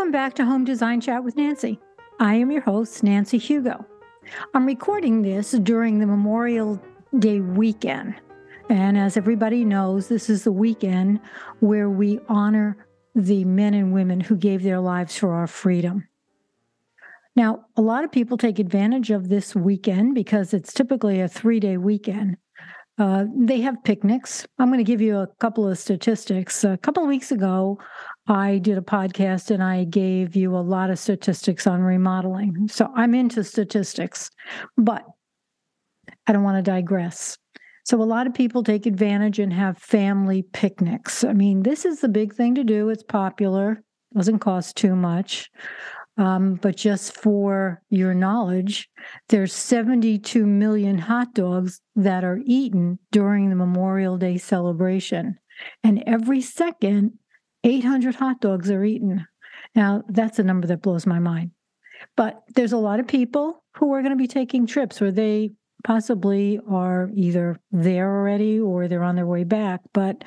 Welcome back to Home Design Chat with Nancy. I am your host, Nancy Hugo. I'm recording this during the Memorial Day weekend. And as everybody knows, this is the weekend where we honor the men and women who gave their lives for our freedom. Now, a lot of people take advantage of this weekend because it's typically a three day weekend. Uh, they have picnics. I'm going to give you a couple of statistics. A couple of weeks ago, I did a podcast and I gave you a lot of statistics on remodeling. So I'm into statistics, but I don't want to digress. So a lot of people take advantage and have family picnics. I mean, this is the big thing to do. It's popular, doesn't cost too much. Um, but just for your knowledge, there's 72 million hot dogs that are eaten during the Memorial Day celebration. And every second, 800 hot dogs are eaten. Now, that's a number that blows my mind. But there's a lot of people who are going to be taking trips where they possibly are either there already or they're on their way back. But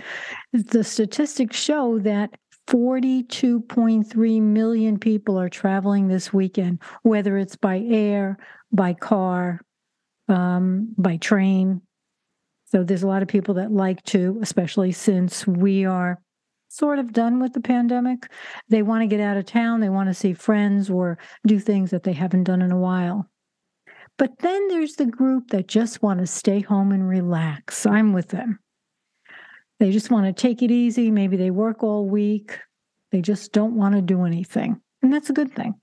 the statistics show that 42.3 million people are traveling this weekend, whether it's by air, by car, um, by train. So there's a lot of people that like to, especially since we are sort of done with the pandemic. They want to get out of town, they want to see friends or do things that they haven't done in a while. But then there's the group that just want to stay home and relax. I'm with them. They just want to take it easy. Maybe they work all week. They just don't want to do anything. And that's a good thing.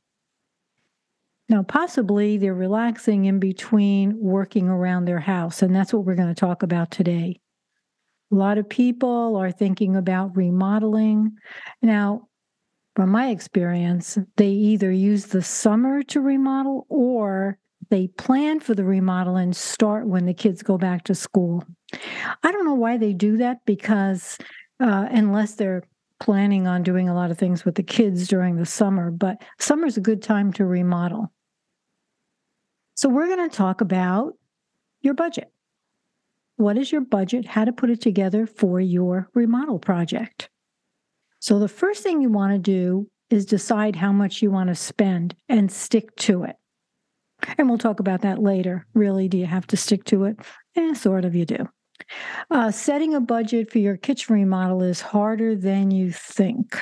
Now, possibly they're relaxing in between working around their house. And that's what we're going to talk about today. A lot of people are thinking about remodeling. Now, from my experience, they either use the summer to remodel or they plan for the remodel and start when the kids go back to school. I don't know why they do that because uh, unless they're planning on doing a lot of things with the kids during the summer, but summer's a good time to remodel. So, we're going to talk about your budget. What is your budget? How to put it together for your remodel project. So, the first thing you want to do is decide how much you want to spend and stick to it. And we'll talk about that later. Really, do you have to stick to it? Eh, sort of, you do. Uh, setting a budget for your kitchen remodel is harder than you think.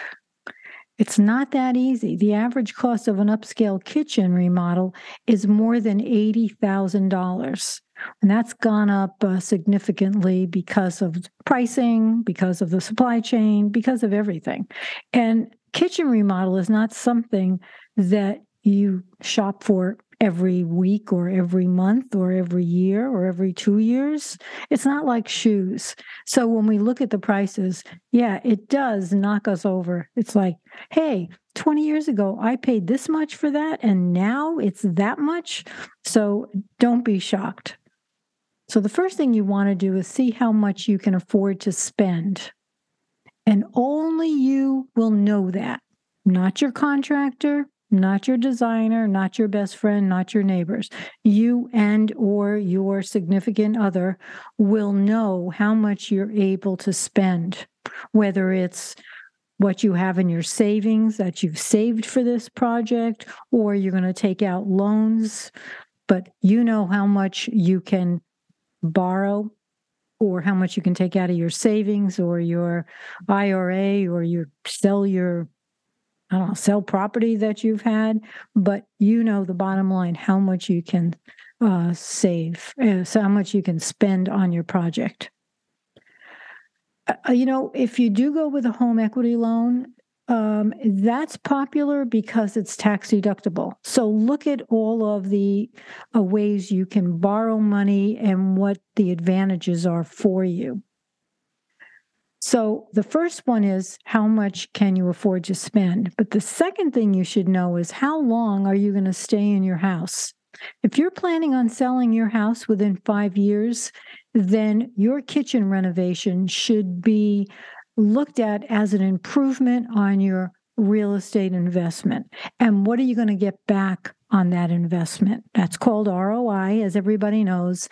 It's not that easy. The average cost of an upscale kitchen remodel is more than $80,000. And that's gone up uh, significantly because of pricing, because of the supply chain, because of everything. And kitchen remodel is not something that you shop for every week or every month or every year or every two years. It's not like shoes. So when we look at the prices, yeah, it does knock us over. It's like, hey, 20 years ago, I paid this much for that, and now it's that much. So don't be shocked. So the first thing you want to do is see how much you can afford to spend. And only you will know that, not your contractor, not your designer, not your best friend, not your neighbors. You and or your significant other will know how much you're able to spend, whether it's what you have in your savings that you've saved for this project or you're going to take out loans, but you know how much you can borrow or how much you can take out of your savings or your IRA or you sell your I don't know, sell property that you've had, but you know the bottom line, how much you can uh, save, uh, so how much you can spend on your project. Uh, you know, if you do go with a home equity loan, um, that's popular because it's tax deductible. So look at all of the uh, ways you can borrow money and what the advantages are for you. So the first one is how much can you afford to spend? But the second thing you should know is how long are you going to stay in your house? If you're planning on selling your house within five years, then your kitchen renovation should be looked at as an improvement on your real estate investment. And what are you going to get back on that investment? That's called ROI, as everybody knows.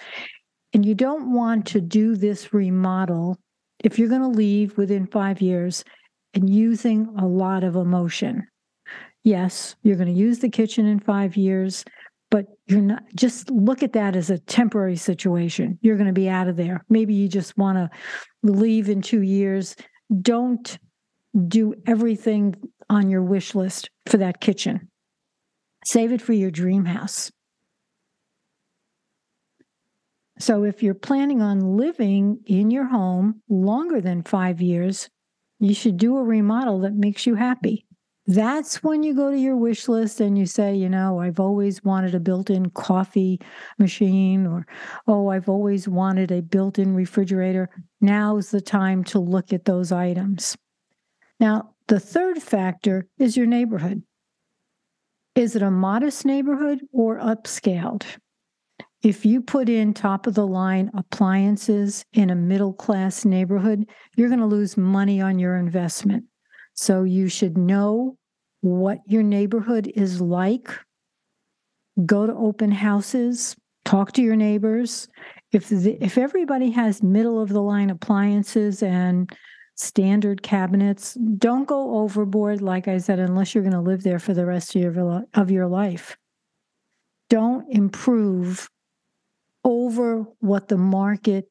And you don't want to do this remodel if you're going to leave within five years and using a lot of emotion. Yes, you're going to use the kitchen in five years, but you're not just look at that as a temporary situation. You're going to be out of there. Maybe you just want to leave in two years. Don't do everything on your wish list for that kitchen. Save it for your dream house. So, if you're planning on living in your home longer than five years, you should do a remodel that makes you happy. That's when you go to your wish list and you say, you know, I've always wanted a built in coffee machine, or, oh, I've always wanted a built in refrigerator. Now's the time to look at those items. Now, the third factor is your neighborhood. Is it a modest neighborhood or upscaled? If you put in top of the line appliances in a middle class neighborhood, you're going to lose money on your investment. So you should know what your neighborhood is like. Go to open houses, talk to your neighbors. If the, if everybody has middle of the line appliances and standard cabinets, don't go overboard like I said unless you're going to live there for the rest of your of your life. Don't improve over what the market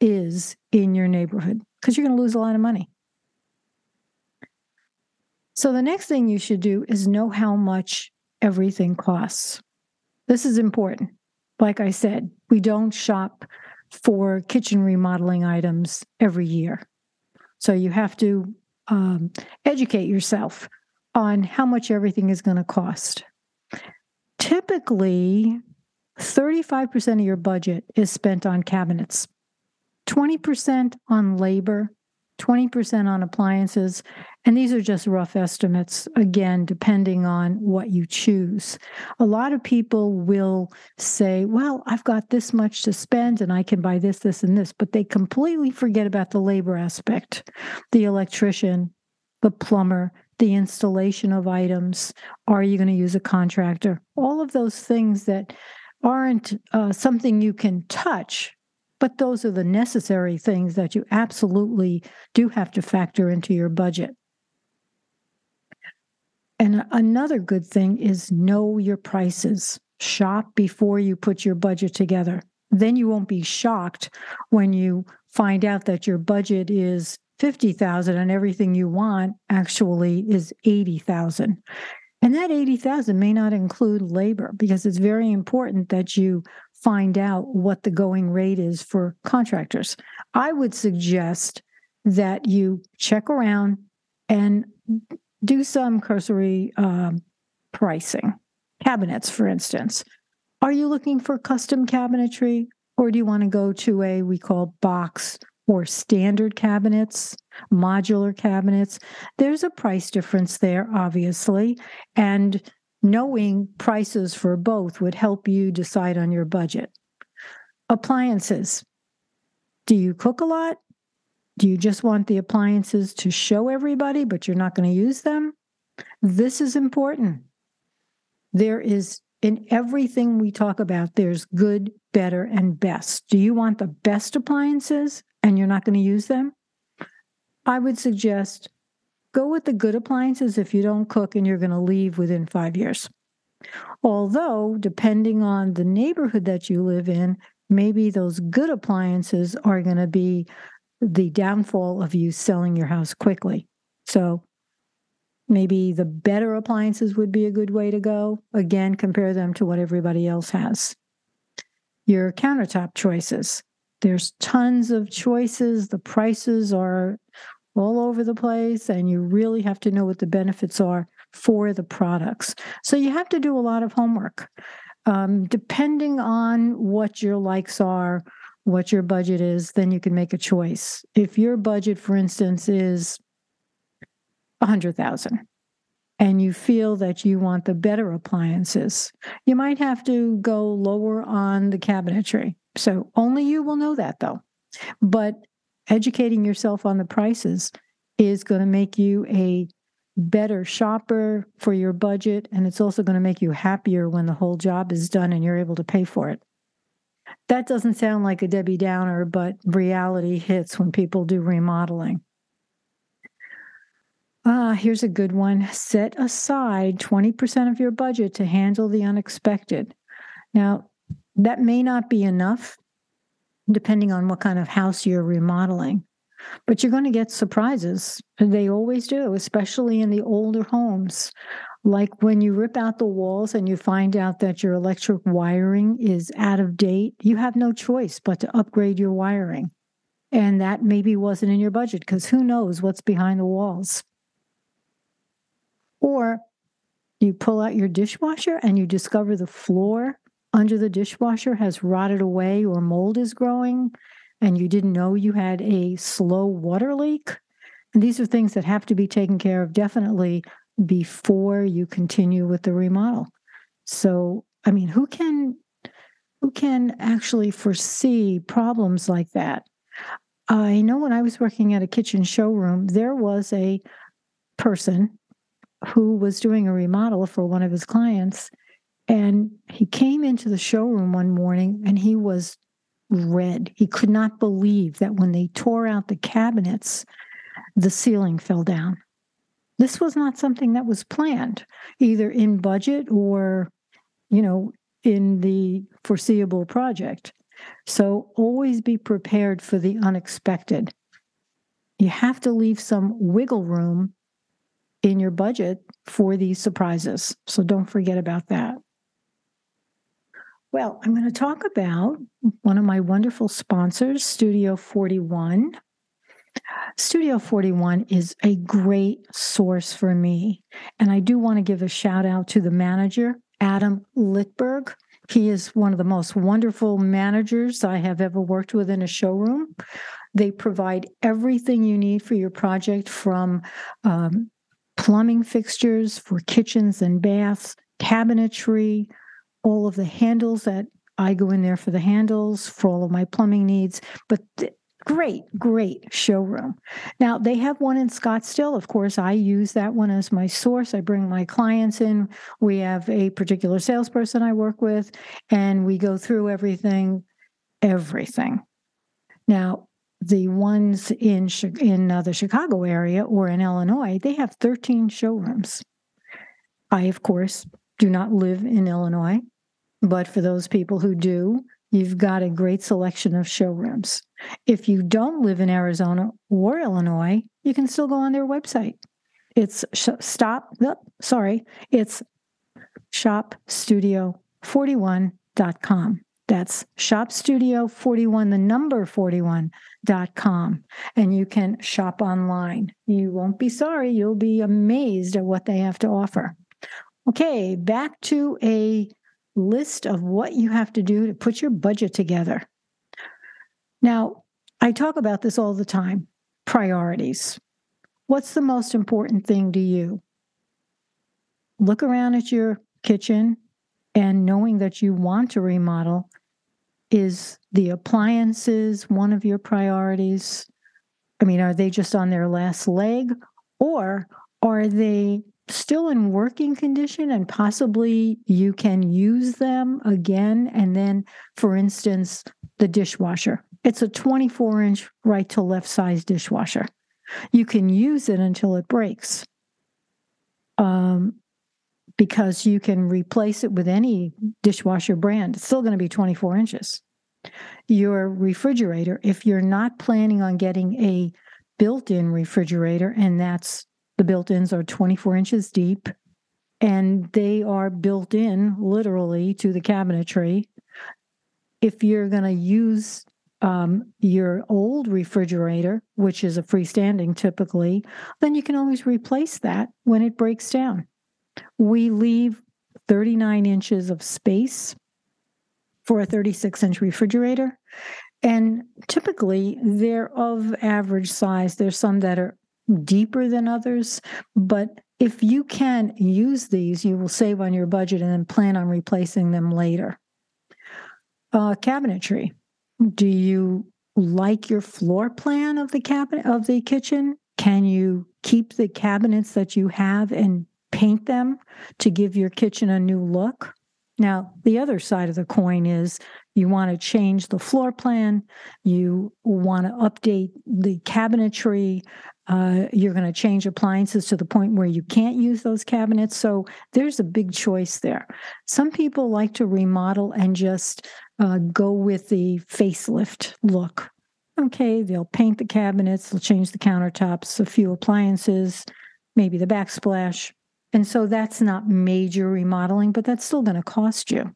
is in your neighborhood because you're going to lose a lot of money. So, the next thing you should do is know how much everything costs. This is important. Like I said, we don't shop for kitchen remodeling items every year. So, you have to um, educate yourself on how much everything is going to cost. Typically, 35% of your budget is spent on cabinets, 20% on labor, 20% on appliances. And these are just rough estimates, again, depending on what you choose. A lot of people will say, well, I've got this much to spend and I can buy this, this, and this, but they completely forget about the labor aspect the electrician, the plumber, the installation of items. Are you going to use a contractor? All of those things that aren't uh, something you can touch, but those are the necessary things that you absolutely do have to factor into your budget. And another good thing is know your prices. Shop before you put your budget together. Then you won't be shocked when you find out that your budget is 50,000 and everything you want actually is 80,000. And that 80,000 may not include labor because it's very important that you find out what the going rate is for contractors. I would suggest that you check around and do some cursory um, pricing. Cabinets, for instance. Are you looking for custom cabinetry or do you want to go to a we call box or standard cabinets, modular cabinets. There's a price difference there, obviously. And knowing prices for both would help you decide on your budget. Appliances. Do you cook a lot? Do you just want the appliances to show everybody, but you're not going to use them? This is important. There is in everything we talk about, there's good, better, and best. Do you want the best appliances and you're not going to use them? I would suggest go with the good appliances if you don't cook and you're going to leave within five years. Although, depending on the neighborhood that you live in, maybe those good appliances are going to be the downfall of you selling your house quickly. So maybe the better appliances would be a good way to go. Again, compare them to what everybody else has. Your countertop choices. There's tons of choices. The prices are all over the place, and you really have to know what the benefits are for the products. So you have to do a lot of homework. Um, depending on what your likes are, what your budget is, then you can make a choice. If your budget, for instance, is a hundred thousand, and you feel that you want the better appliances, you might have to go lower on the cabinetry. So only you will know that though. But educating yourself on the prices is going to make you a better shopper for your budget. And it's also going to make you happier when the whole job is done and you're able to pay for it. That doesn't sound like a Debbie Downer, but reality hits when people do remodeling. Ah, here's a good one. Set aside 20% of your budget to handle the unexpected. Now, that may not be enough, depending on what kind of house you're remodeling, but you're going to get surprises. They always do, especially in the older homes. Like when you rip out the walls and you find out that your electric wiring is out of date, you have no choice but to upgrade your wiring. And that maybe wasn't in your budget because who knows what's behind the walls. Or you pull out your dishwasher and you discover the floor under the dishwasher has rotted away or mold is growing and you didn't know you had a slow water leak. And these are things that have to be taken care of definitely before you continue with the remodel. So, I mean, who can who can actually foresee problems like that? I know when I was working at a kitchen showroom, there was a person who was doing a remodel for one of his clients. And he came into the showroom one morning and he was red. He could not believe that when they tore out the cabinets, the ceiling fell down. This was not something that was planned, either in budget or, you know, in the foreseeable project. So always be prepared for the unexpected. You have to leave some wiggle room in your budget for these surprises. So don't forget about that. Well, I'm going to talk about one of my wonderful sponsors, Studio 41. Studio 41 is a great source for me. And I do want to give a shout out to the manager, Adam Litberg. He is one of the most wonderful managers I have ever worked with in a showroom. They provide everything you need for your project from um, plumbing fixtures for kitchens and baths, cabinetry, all of the handles that I go in there for the handles for all of my plumbing needs. But th- great, great showroom. Now, they have one in Scottsdale. Of course, I use that one as my source. I bring my clients in. We have a particular salesperson I work with, and we go through everything, everything. Now, the ones in in uh, the Chicago area or in Illinois, they have 13 showrooms. I, of course, do not live in Illinois, but for those people who do, you've got a great selection of showrooms. If you don't live in Arizona or Illinois, you can still go on their website. It's sh- stop, sorry, it's shopstudio41.com. That's shopstudio41, the number 41.com. And you can shop online. You won't be sorry. You'll be amazed at what they have to offer. Okay, back to a list of what you have to do to put your budget together. Now, I talk about this all the time priorities. What's the most important thing to you? Look around at your kitchen and knowing that you want to remodel, is the appliances one of your priorities? I mean, are they just on their last leg or are they still in working condition and possibly you can use them again? And then, for instance, the dishwasher. It's a 24 inch right to left size dishwasher. You can use it until it breaks. Um, because you can replace it with any dishwasher brand. It's still going to be 24 inches. Your refrigerator, if you're not planning on getting a built in refrigerator, and that's the built ins are 24 inches deep and they are built in literally to the cabinetry. If you're going to use um, your old refrigerator, which is a freestanding typically, then you can always replace that when it breaks down. We leave 39 inches of space for a 36 inch refrigerator. And typically they're of average size. There's some that are deeper than others, but if you can use these, you will save on your budget and then plan on replacing them later. Uh, cabinetry. Do you like your floor plan of the cabinet of the kitchen? Can you keep the cabinets that you have and paint them to give your kitchen a new look. Now, the other side of the coin is you want to change the floor plan, you want to update the cabinetry, uh, you're going to change appliances to the point where you can't use those cabinets. So there's a big choice there. Some people like to remodel and just uh, go with the facelift look. Okay, they'll paint the cabinets, they'll change the countertops, a few appliances, maybe the backsplash. And so that's not major remodeling, but that's still going to cost you.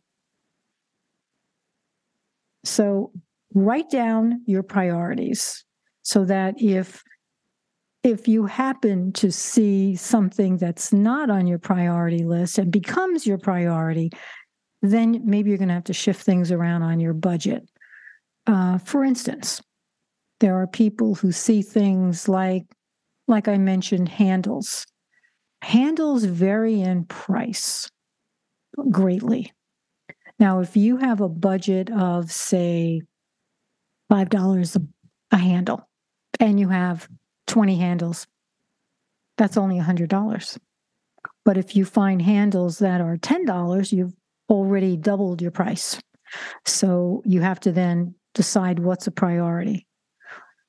So write down your priorities so that if if you happen to see something that's not on your priority list and becomes your priority, then maybe you're going to have to shift things around on your budget. Uh, for instance, there are people who see things like, like I mentioned, handles. Handles vary in price greatly. Now, if you have a budget of, say, $5 a handle and you have 20 handles, that's only $100. But if you find handles that are $10, you've already doubled your price. So you have to then decide what's a priority.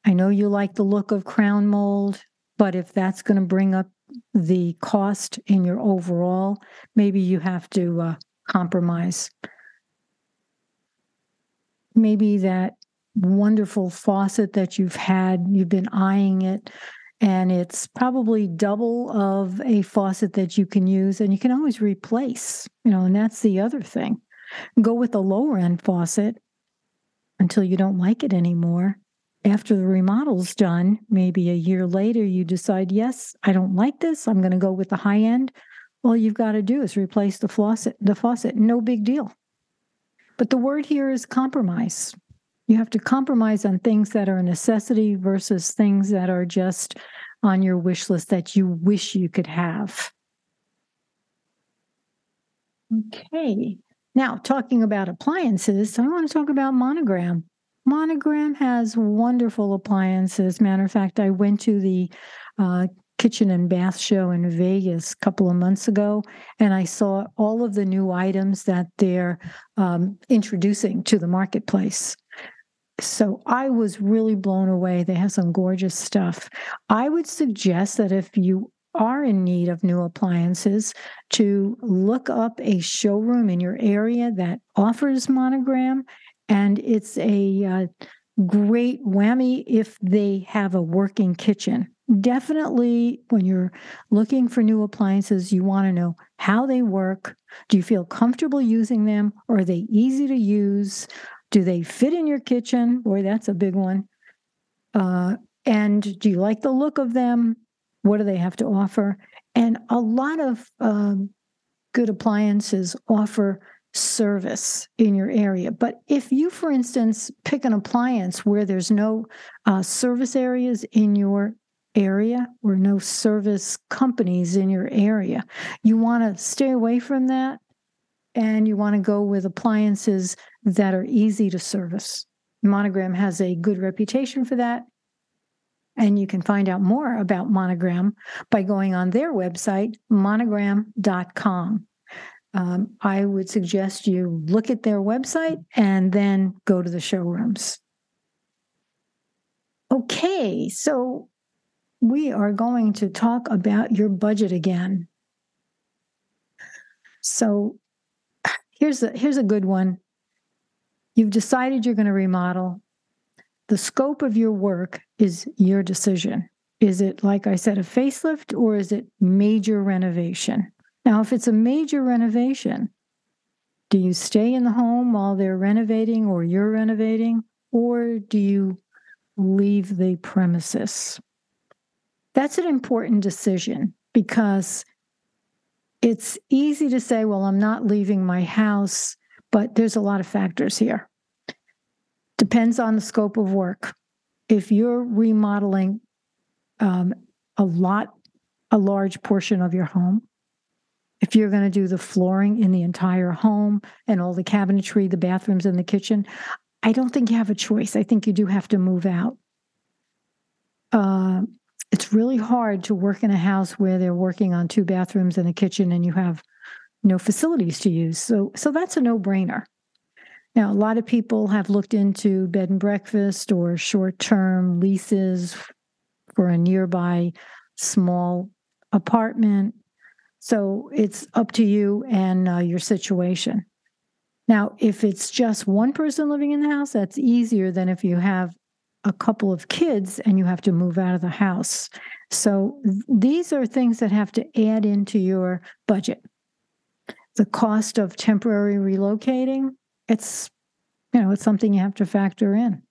I know you like the look of crown mold, but if that's going to bring up the cost in your overall, maybe you have to uh, compromise. Maybe that wonderful faucet that you've had, you've been eyeing it, and it's probably double of a faucet that you can use and you can always replace, you know, and that's the other thing. Go with the lower end faucet until you don't like it anymore. After the remodel's done, maybe a year later, you decide, yes, I don't like this. I'm going to go with the high end. All you've got to do is replace the faucet. The faucet, no big deal. But the word here is compromise. You have to compromise on things that are a necessity versus things that are just on your wish list that you wish you could have. Okay. Now, talking about appliances, I want to talk about Monogram. Monogram has wonderful appliances. Matter of fact, I went to the uh, kitchen and bath show in Vegas a couple of months ago, and I saw all of the new items that they're um, introducing to the marketplace. So I was really blown away. They have some gorgeous stuff. I would suggest that if you are in need of new appliances to look up a showroom in your area that offers monogram and it's a uh, great whammy if they have a working kitchen definitely when you're looking for new appliances you want to know how they work do you feel comfortable using them are they easy to use do they fit in your kitchen? Boy, that's a big one. Uh, and do you like the look of them? What do they have to offer? And a lot of um, good appliances offer service in your area. But if you, for instance, pick an appliance where there's no uh, service areas in your area or no service companies in your area, you want to stay away from that and you want to go with appliances that are easy to service. Monogram has a good reputation for that. And you can find out more about Monogram by going on their website, monogram.com. Um, I would suggest you look at their website and then go to the showrooms. Okay, so we are going to talk about your budget again. So here's a here's a good one. You've decided you're going to remodel. The scope of your work is your decision. Is it, like I said, a facelift or is it major renovation? Now, if it's a major renovation, do you stay in the home while they're renovating or you're renovating, or do you leave the premises? That's an important decision because it's easy to say, well, I'm not leaving my house but there's a lot of factors here. Depends on the scope of work. If you're remodeling um, a lot, a large portion of your home, if you're going to do the flooring in the entire home and all the cabinetry, the bathrooms, and the kitchen, I don't think you have a choice. I think you do have to move out. Uh, it's really hard to work in a house where they're working on two bathrooms and a kitchen and you have no facilities to use. So, so that's a no brainer. Now, a lot of people have looked into bed and breakfast or short term leases for a nearby small apartment. So it's up to you and uh, your situation. Now, if it's just one person living in the house, that's easier than if you have a couple of kids and you have to move out of the house. So these are things that have to add into your budget. The cost of temporary relocating, it's you know, it's something you have to factor in.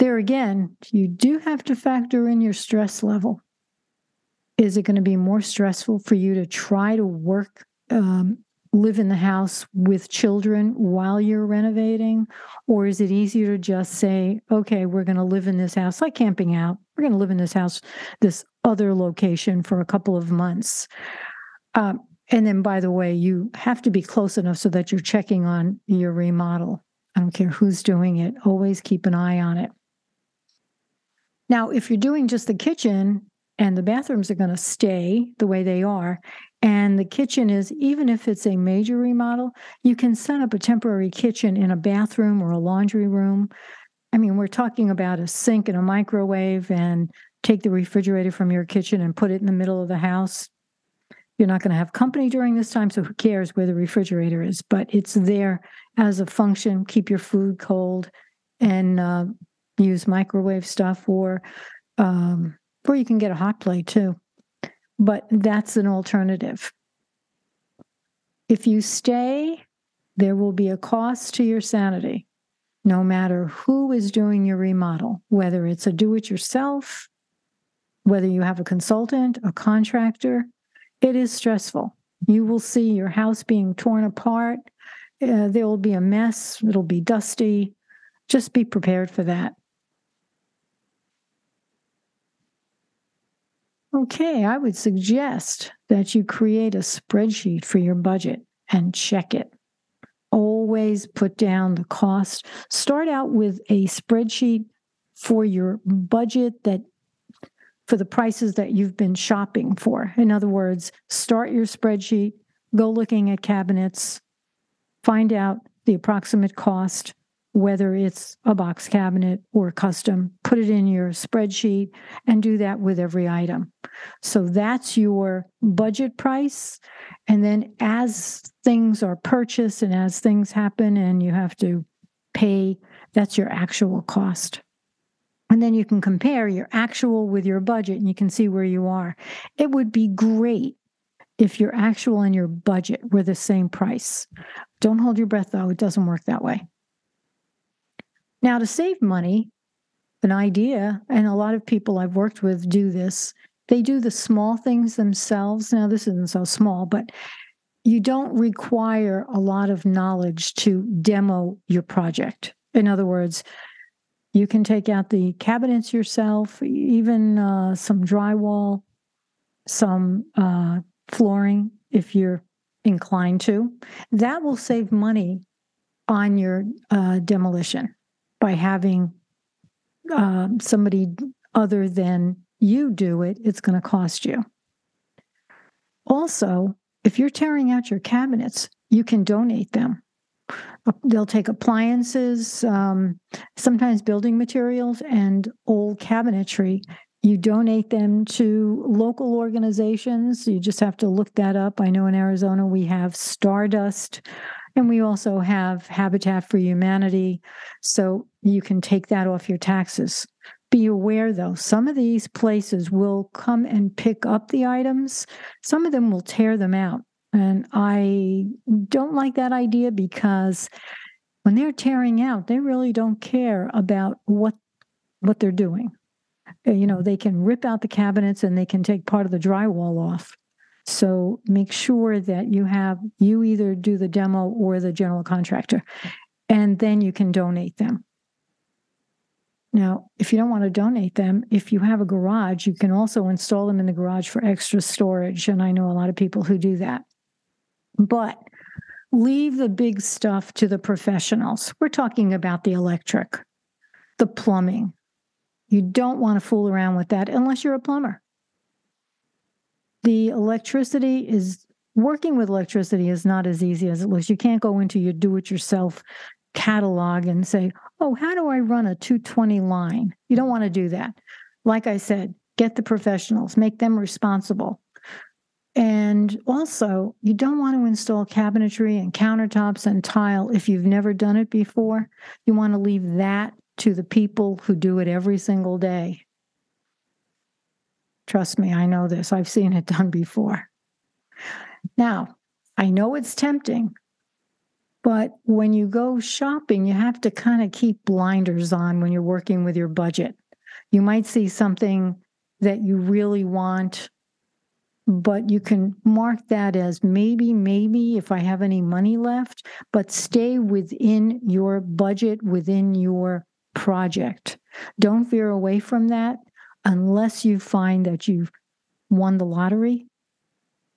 There again, you do have to factor in your stress level. Is it going to be more stressful for you to try to work um, live in the house with children while you're renovating? Or is it easier to just say, okay, we're going to live in this house, like camping out, we're going to live in this house, this other location for a couple of months? Um, and then, by the way, you have to be close enough so that you're checking on your remodel. I don't care who's doing it, always keep an eye on it. Now, if you're doing just the kitchen and the bathrooms are going to stay the way they are, and the kitchen is, even if it's a major remodel, you can set up a temporary kitchen in a bathroom or a laundry room. I mean, we're talking about a sink and a microwave and take the refrigerator from your kitchen and put it in the middle of the house. You're not going to have company during this time, so who cares where the refrigerator is? But it's there as a function. Keep your food cold and uh, use microwave stuff, or um, or you can get a hot plate too but that's an alternative. If you stay, there will be a cost to your sanity, no matter who is doing your remodel, whether it's a do it yourself, whether you have a consultant, a contractor. It is stressful. You will see your house being torn apart. Uh, there will be a mess. It'll be dusty. Just be prepared for that. Okay, I would suggest that you create a spreadsheet for your budget and check it. Always put down the cost. Start out with a spreadsheet for your budget that for the prices that you've been shopping for. In other words, start your spreadsheet, go looking at cabinets, find out the approximate cost whether it's a box cabinet or custom, put it in your spreadsheet and do that with every item. So that's your budget price. And then as things are purchased and as things happen and you have to pay, that's your actual cost. And then you can compare your actual with your budget and you can see where you are. It would be great if your actual and your budget were the same price. Don't hold your breath though, it doesn't work that way. Now, to save money, an idea, and a lot of people I've worked with do this, they do the small things themselves. Now, this isn't so small, but you don't require a lot of knowledge to demo your project. In other words, you can take out the cabinets yourself, even uh, some drywall, some uh, flooring if you're inclined to. That will save money on your uh, demolition by having uh, somebody other than you do it, it's going to cost you. Also, if you're tearing out your cabinets, you can donate them. They'll take appliances, um, sometimes building materials, and old cabinetry. You donate them to local organizations. You just have to look that up. I know in Arizona we have Stardust, and we also have Habitat for Humanity. So you can take that off your taxes. Be aware though, some of these places will come and pick up the items, some of them will tear them out. And I don't like that idea because when they're tearing out, they really don't care about what what they're doing. You know, they can rip out the cabinets and they can take part of the drywall off. So make sure that you have you either do the demo or the general contractor, and then you can donate them. Now, if you don't want to donate them, if you have a garage, you can also install them in the garage for extra storage. And I know a lot of people who do that. But leave the big stuff to the professionals. We're talking about the electric, the plumbing. You don't want to fool around with that unless you're a plumber. The electricity is working with electricity is not as easy as it looks. You can't go into your do it yourself catalog and say, oh, how do I run a 220 line? You don't want to do that. Like I said, get the professionals, make them responsible. And also, you don't want to install cabinetry and countertops and tile if you've never done it before. You want to leave that to the people who do it every single day. Trust me, I know this. I've seen it done before. Now, I know it's tempting, but when you go shopping, you have to kind of keep blinders on when you're working with your budget. You might see something that you really want, but you can mark that as maybe, maybe if I have any money left, but stay within your budget, within your project. Don't veer away from that unless you find that you've won the lottery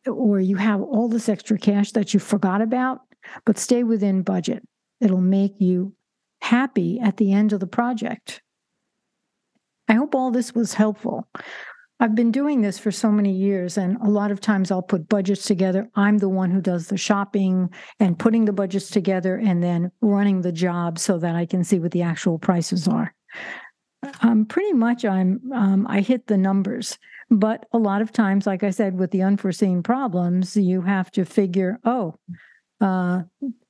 or you have all this extra cash that you forgot about, but stay within budget. It'll make you happy at the end of the project. I hope all this was helpful. I've been doing this for so many years, and a lot of times I'll put budgets together. I'm the one who does the shopping and putting the budgets together and then running the job so that I can see what the actual prices are. Um, pretty much, I'm um, I hit the numbers, but a lot of times, like I said, with the unforeseen problems, you have to figure, oh, uh,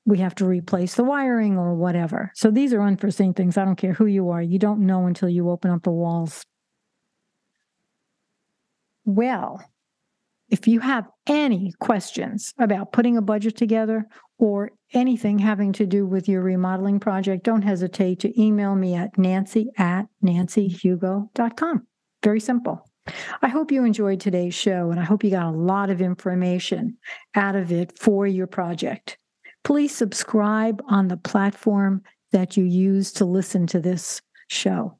we have to replace the wiring or whatever. So these are unforeseen things. I don't care who you are; you don't know until you open up the walls. Well, if you have any questions about putting a budget together or anything having to do with your remodeling project, don't hesitate to email me at nancy at nancyhugo.com. Very simple. I hope you enjoyed today's show and I hope you got a lot of information out of it for your project. Please subscribe on the platform that you use to listen to this show.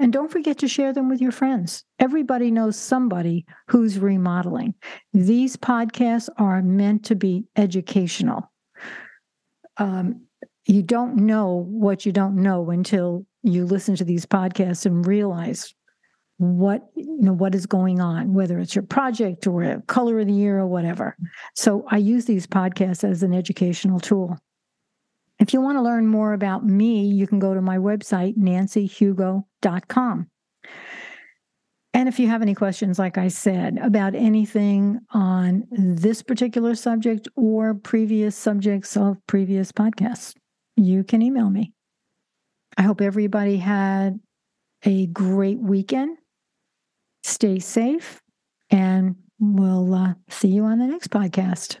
And don't forget to share them with your friends. Everybody knows somebody who's remodeling. These podcasts are meant to be educational. Um, you don't know what you don't know until you listen to these podcasts and realize what you know what is going on whether it's your project or a color of the year or whatever so i use these podcasts as an educational tool if you want to learn more about me, you can go to my website, nancyhugo.com. And if you have any questions, like I said, about anything on this particular subject or previous subjects of previous podcasts, you can email me. I hope everybody had a great weekend. Stay safe, and we'll uh, see you on the next podcast.